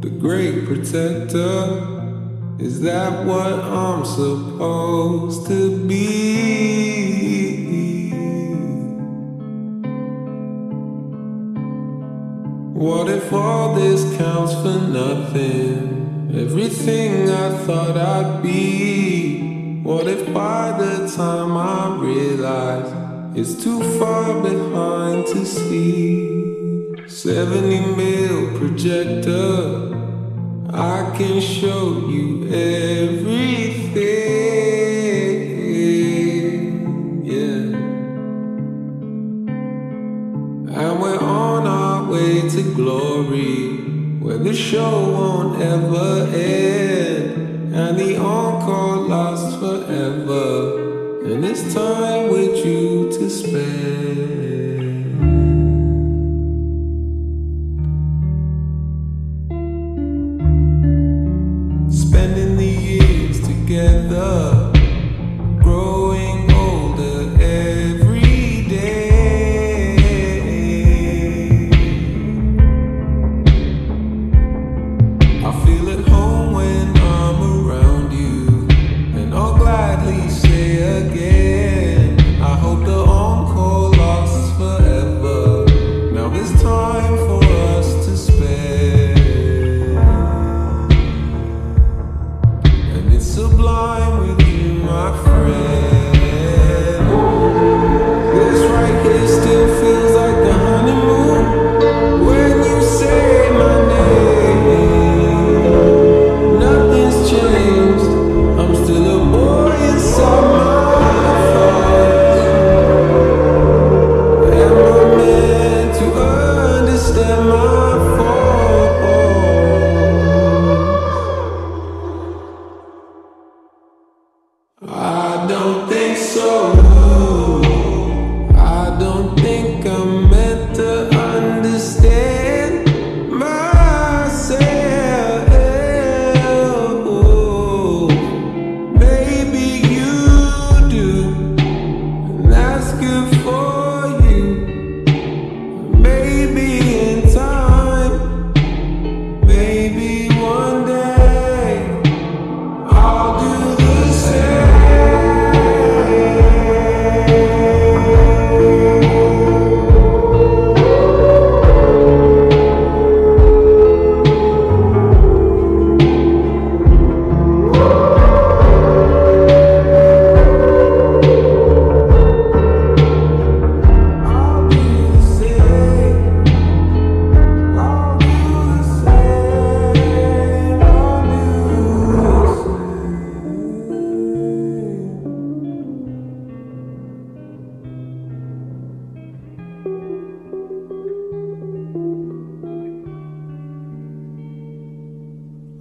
the great protector. Is that what I'm supposed to be? What if all this counts for nothing? Everything I thought I'd be. What if by the time I realize it's too far behind to see? 70 mil projector. I can show you everything. Yeah. And we're on our way to glory, where the show won't ever end, and the encore lasts forever, and it's time with you to spend. Together,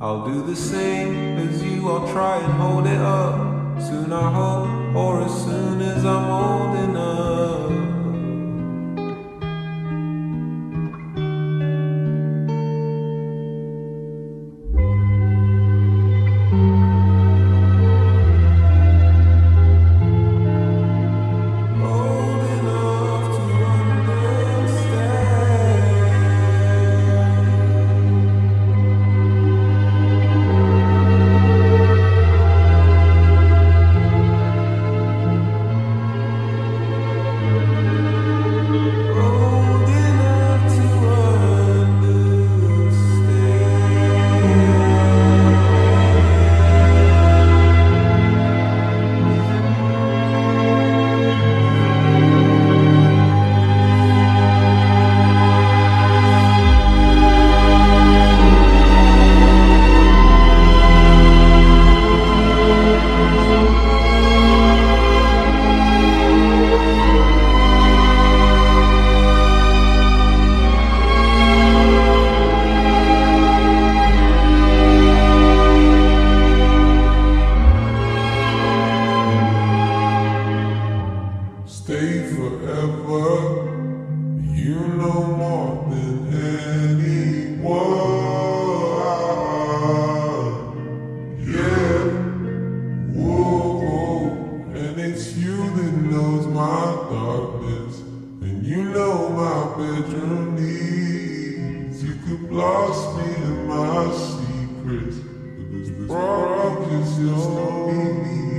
I'll do the same as you. I'll try and hold it up. Soon I hope, or as soon as I'm old enough. bed your knees. You could blast me in my secrets. Rock is your meaning.